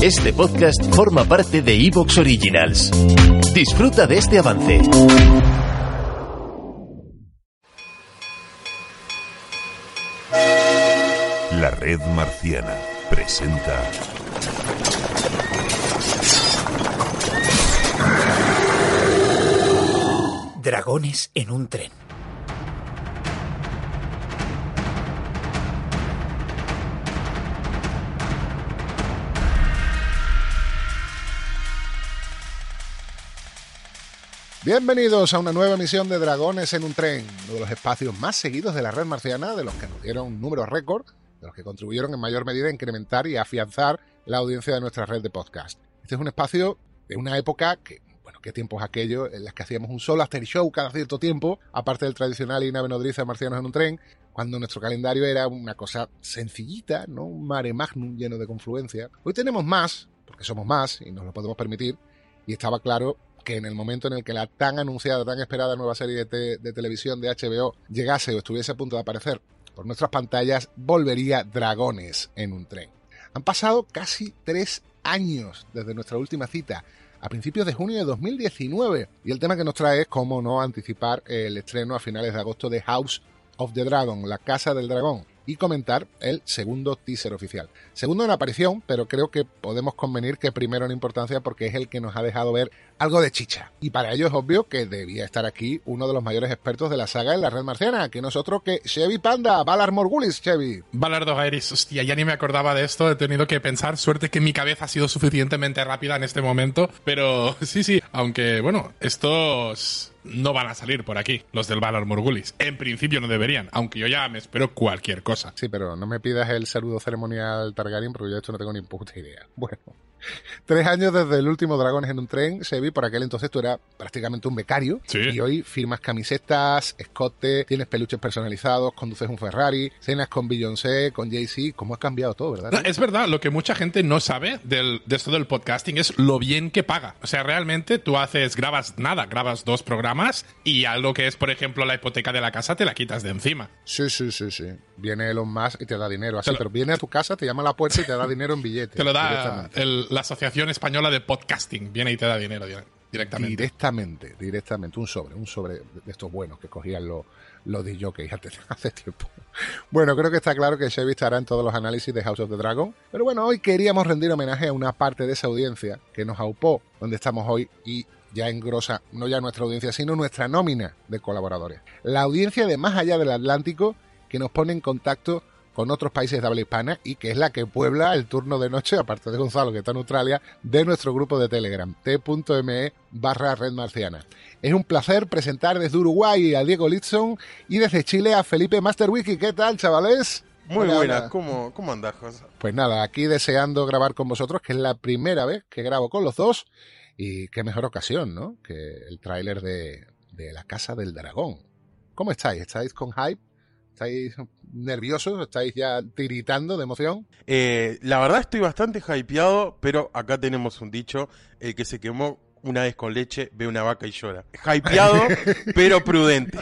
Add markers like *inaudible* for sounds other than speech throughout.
Este podcast forma parte de Evox Originals. Disfruta de este avance. La red marciana presenta Dragones en un tren. Bienvenidos a una nueva emisión de Dragones en un tren, uno de los espacios más seguidos de la red marciana, de los que nos dieron números récord, de los que contribuyeron en mayor medida a incrementar y afianzar la audiencia de nuestra red de podcast. Este es un espacio de una época que, bueno, qué tiempos aquellos, en las que hacíamos un solo after show cada cierto tiempo, aparte del tradicional y nave nodriza de Marcianos en un tren, cuando nuestro calendario era una cosa sencillita, ¿no? Un mare magnum lleno de confluencia. Hoy tenemos más, porque somos más y nos lo podemos permitir, y estaba claro que en el momento en el que la tan anunciada, tan esperada nueva serie de, te- de televisión de HBO llegase o estuviese a punto de aparecer por nuestras pantallas, volvería Dragones en un tren. Han pasado casi tres años desde nuestra última cita, a principios de junio de 2019, y el tema que nos trae es cómo no anticipar el estreno a finales de agosto de House of the Dragon, la Casa del Dragón, y comentar el segundo teaser oficial. Segundo en aparición, pero creo que podemos convenir que primero en importancia porque es el que nos ha dejado ver algo de chicha. Y para ello es obvio que debía estar aquí uno de los mayores expertos de la saga en la red marciana, que nosotros que Chevy Panda, Valar Morgulis, Chevy. Balardo Gairis, hostia, ya ni me acordaba de esto, he tenido que pensar, suerte que mi cabeza ha sido suficientemente rápida en este momento, pero *laughs* sí, sí, aunque bueno, estos no van a salir por aquí, los del Valar Morgulis. En principio no deberían, aunque yo ya me espero cualquier cosa. Sí, pero no me pidas el saludo ceremonial Targaryen porque yo de esto no tengo ni puta idea. Bueno, tres años desde el último Dragones en un tren, Sebi, por aquel entonces tú eras prácticamente un becario Sí. y hoy firmas camisetas, escote, tienes peluches personalizados, conduces un Ferrari, cenas con Beyoncé, con Jay-Z, cómo ha cambiado todo, ¿verdad? No, es verdad, lo que mucha gente no sabe del, de esto del podcasting es lo bien que paga. O sea, realmente tú haces, grabas nada, grabas dos programas y algo que es, por ejemplo, la hipoteca de la casa te la quitas de encima. Sí, sí, sí, sí. Viene Elon Musk y te da dinero, así, lo- pero viene a tu casa, te llama a la puerta y te da dinero en billetes. Te lo da el- la Asociación Española de Podcasting, viene y te da dinero dire- directamente. Directamente, directamente, un sobre, un sobre de estos buenos que cogían los, los DJs hace, hace tiempo. Bueno, creo que está claro que Chevy estará en todos los análisis de House of the Dragon, pero bueno, hoy queríamos rendir homenaje a una parte de esa audiencia que nos aupó donde estamos hoy y ya engrosa no ya nuestra audiencia, sino nuestra nómina de colaboradores. La audiencia de más allá del Atlántico que nos pone en contacto con otros países de habla hispana y que es la que puebla el turno de noche, aparte de Gonzalo que está en Australia, de nuestro grupo de Telegram, t.me barra red marciana. Es un placer presentar desde Uruguay a Diego Litson y desde Chile a Felipe Masterwiki. ¿Qué tal, chavales? Muy Hola, buenas. ¿cómo, cómo andás, José? Pues nada, aquí deseando grabar con vosotros, que es la primera vez que grabo con los dos. Y qué mejor ocasión, ¿no? Que el tráiler de, de La Casa del Dragón. ¿Cómo estáis? ¿Estáis con hype? ¿Estáis nerviosos? ¿Estáis ya tiritando de emoción? Eh, la verdad estoy bastante hypeado, pero acá tenemos un dicho, el que se quemó una vez con leche ve una vaca y llora. Hypeado, *laughs* pero prudente.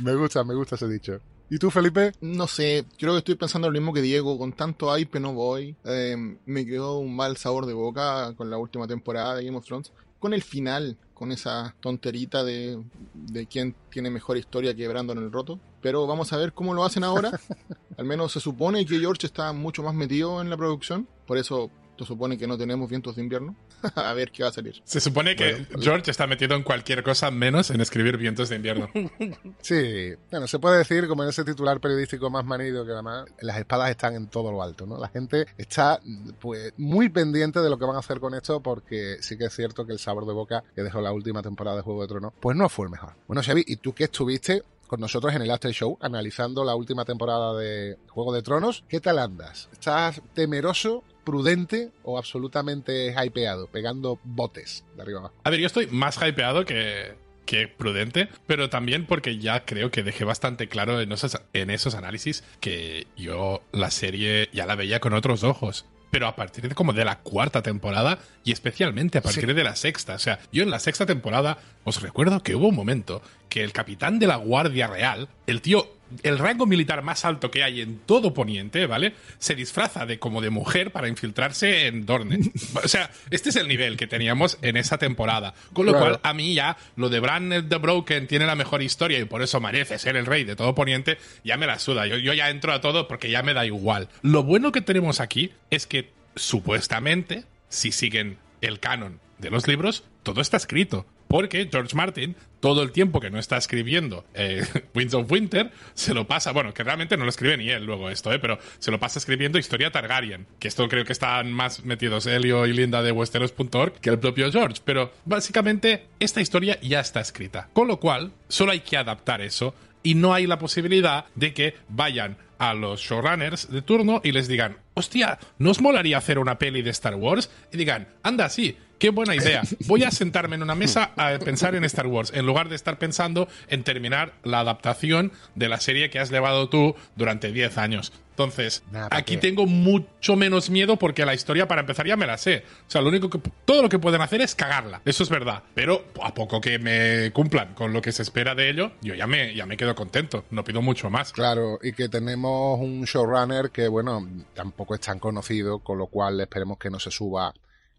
Me gusta, me gusta ese dicho. ¿Y tú, Felipe? No sé, creo que estoy pensando lo mismo que Diego, con tanto hype no voy. Eh, me quedó un mal sabor de boca con la última temporada de Game of Thrones. Con el final, con esa tonterita de, de quién tiene mejor historia que Brandon el Roto. Pero vamos a ver cómo lo hacen ahora. *laughs* Al menos se supone que George está mucho más metido en la producción. Por eso se supone que no tenemos vientos de invierno. *laughs* a ver qué va a salir. Se supone que Bueno. George está metido en cualquier cosa menos en escribir vientos de invierno. *laughs* Sí, bueno, se puede decir, como en ese titular periodístico más manido que además, las espadas están en todo lo alto, ¿no? La gente está, pues, muy pendiente de lo que van a hacer con esto, porque sí que es cierto que el sabor de boca que dejó la última temporada de Juego de Tronos, pues no fue el mejor. Bueno, Xavi, ¿y tú que estuviste con nosotros en el After Show analizando la última temporada de Juego de Tronos? ¿Qué tal andas? ¿Estás temeroso, prudente o absolutamente hypeado, pegando botes de arriba abajo? A ver, yo estoy más hypeado que, que prudente, pero también porque ya creo que dejé bastante claro en esos, en esos análisis que yo la serie ya la veía con otros ojos. Pero a partir de como de la cuarta temporada y especialmente a partir de la sexta. O sea, yo en la sexta temporada os recuerdo que hubo un momento que el capitán de la Guardia Real, el tío el rango militar más alto que hay en todo Poniente, ¿vale? Se disfraza de como de mujer para infiltrarse en Dorne. *laughs* o sea, este es el nivel que teníamos en esa temporada. Con lo Claro. cual, a mí ya lo de Bran the Broken tiene la mejor historia y por eso merece ser el rey de todo Poniente, ya me la suda. Yo, yo ya entro a todo porque ya me da igual. Lo bueno que tenemos aquí es que supuestamente, si siguen el canon de los libros, todo está escrito. Porque George Martin, todo el tiempo que no está escribiendo eh, *laughs* Winds of Winter, se lo pasa, bueno, que realmente no lo escribe ni él luego esto, eh, pero se lo pasa escribiendo Historia Targaryen, que esto creo que están más metidos Helio y Linda de Westeros.org que el propio George, pero básicamente esta historia ya está escrita. Con lo cual, solo hay que adaptar eso y no hay la posibilidad de que vayan a los showrunners de turno y les digan, hostia, ¿no os molaría hacer una peli de Star Wars? Y digan, anda, sí, qué buena idea. *laughs* Voy a sentarme en una mesa a pensar en Star Wars, en lugar de estar pensando en terminar la adaptación de la serie que has llevado tú durante 10 años. Entonces, Nah, ¿para aquí qué? tengo mucho menos miedo porque la historia, para empezar, ya me la sé. O sea, lo único que, todo lo que pueden hacer es cagarla. Eso es verdad. Pero a poco que me cumplan con lo que se espera de ello, yo ya me, ya me quedo contento. No pido mucho más. Claro, y que tenemos un showrunner que, bueno, tampoco es tan conocido, con lo cual esperemos que no se suba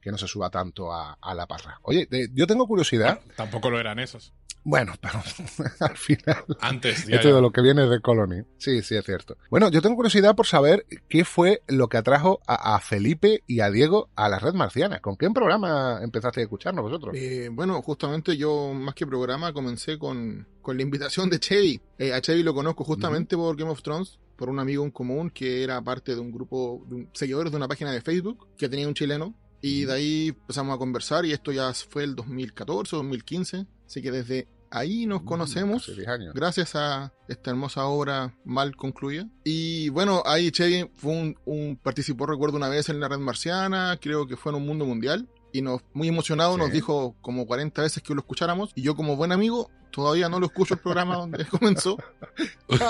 que no se suba tanto a, a la parra. Oye, de- yo tengo curiosidad. Tampoco lo eran esos. Bueno, pero *laughs* al final Antes, ya, Esto ya. de lo que viene de Colony. Sí, sí, es cierto. Bueno, yo tengo curiosidad por saber qué fue lo que atrajo a, a Felipe y a Diego a la red marciana. ¿Con qué programa empezaste a escucharnos vosotros? Eh, bueno, justamente yo, más que programa, comencé con, con la invitación de Chevy. Eh, a Chevy lo conozco justamente por Game of Thrones, por un amigo en común que era parte de un grupo de un- seguidores de una página de Facebook que tenía un chileno. Y de ahí empezamos a conversar y esto ya fue el 2014, 2015. Así que desde ahí nos conocemos. Hace 10 años. gracias a esta hermosa obra mal concluida. Y bueno, ahí Chevy fue un, un- participó, recuerdo, una vez en la red marciana, creo que fue en un mundo mundial. Y nos, muy emocionado, Sí. nos dijo como 40 veces que lo escucháramos. Y yo, como buen amigo, todavía no lo escucho el programa donde *laughs* comenzó. *laughs*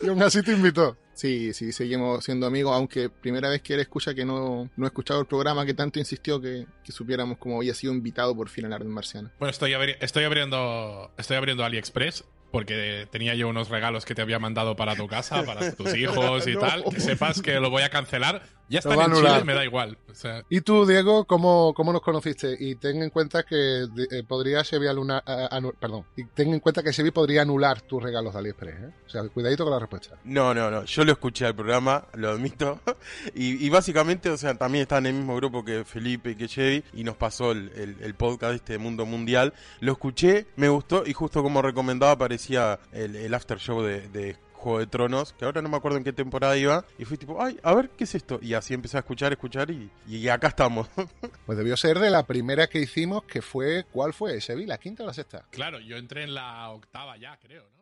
Y aún así te invitó. Sí, sí, seguimos siendo amigos, aunque primera vez que él escucha que no, no he escuchado el programa que tanto insistió que, que supiéramos cómo había sido invitado por fin a la red marciana. Bueno, estoy, abri- estoy abriendo estoy abriendo AliExpress porque tenía yo unos regalos que te había mandado para tu casa, para tus *laughs* hijos y No. tal. Que sepas que lo voy a cancelar. Ya están en anular. Chile, me da igual. O sea, ¿Y tú, Diego, cómo, cómo nos conociste? Y ten en cuenta que de- eh, podría Sebi alunar, a- anu- perdón, y ten en cuenta que Sebi podría anular tus regalos de AliExpress, ¿eh? O sea, cuidadito con la respuesta. No, no, no. Yo lo escuché al programa, lo admito. *laughs* Y, y básicamente, o sea, también está en el mismo grupo que Felipe y que Chevy. Y nos pasó el, el- el podcast este Mundo Mundial. Lo escuché, me gustó. Y justo como recomendaba, aparecía el, el after show de, de Juego de Tronos. Que ahora no me acuerdo en qué temporada iba. Y fui tipo, ay, a ver, ¿qué es esto? Y así empecé a escuchar, escuchar. Y, y acá estamos. *laughs* Pues debió ser de la primera que hicimos, que fue, ¿cuál fue? Sebi, la quinta o la sexta. claro, yo entré en la octava ya, creo, ¿no?